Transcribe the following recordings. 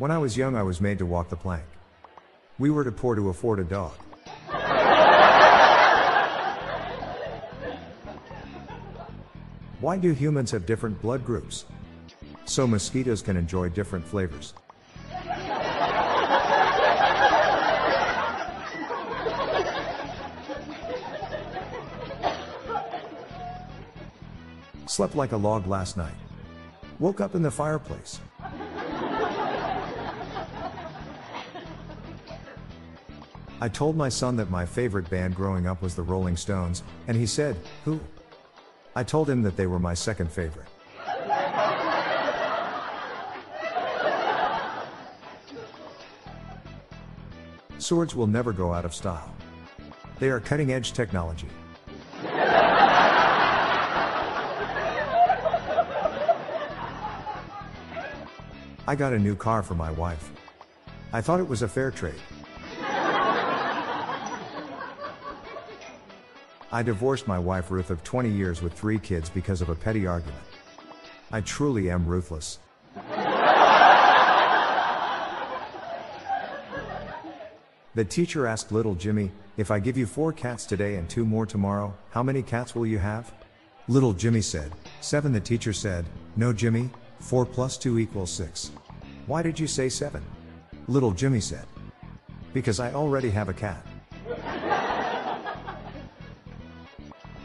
When I was young, I was made to walk the plank. We were too poor to afford a dog. Why do humans have different blood groups? So mosquitoes can enjoy different flavors. Slept like a log last night. Woke up in the fireplace. I told my son that my favorite band growing up was the Rolling Stones, and he said, Who? I told him that they were my second favorite. Swords will never go out of style. They are cutting edge technology. I got a new car for my wife. I thought it was a fair trade. I divorced my wife Ruth of 20 years with three kids because of a petty argument. I truly am ruthless. The teacher asked little Jimmy, If I give you four cats today and two more tomorrow, how many cats will you have? Little Jimmy said, Seven. The teacher said, No, Jimmy, four plus two equals six. Why did you say seven? Little Jimmy said, Because I already have a cat.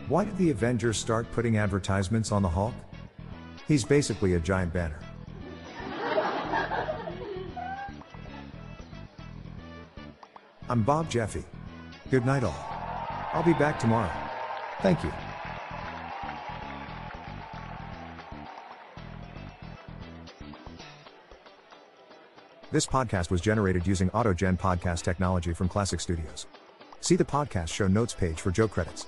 Why did the Avengers start putting advertisements on the Hulk? He's basically a giant banner. I'm Bob Jeffy. Good night, all. I'll be back tomorrow. Thank you. This podcast was generated using AutoGen podcast technology from Classic Studios. See the podcast show notes page for Joe credits.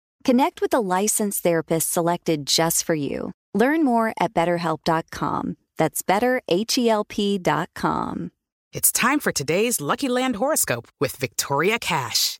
Connect with a licensed therapist selected just for you. Learn more at betterhelp.com. That's betterhelp.com. It's time for today's Lucky Land horoscope with Victoria Cash.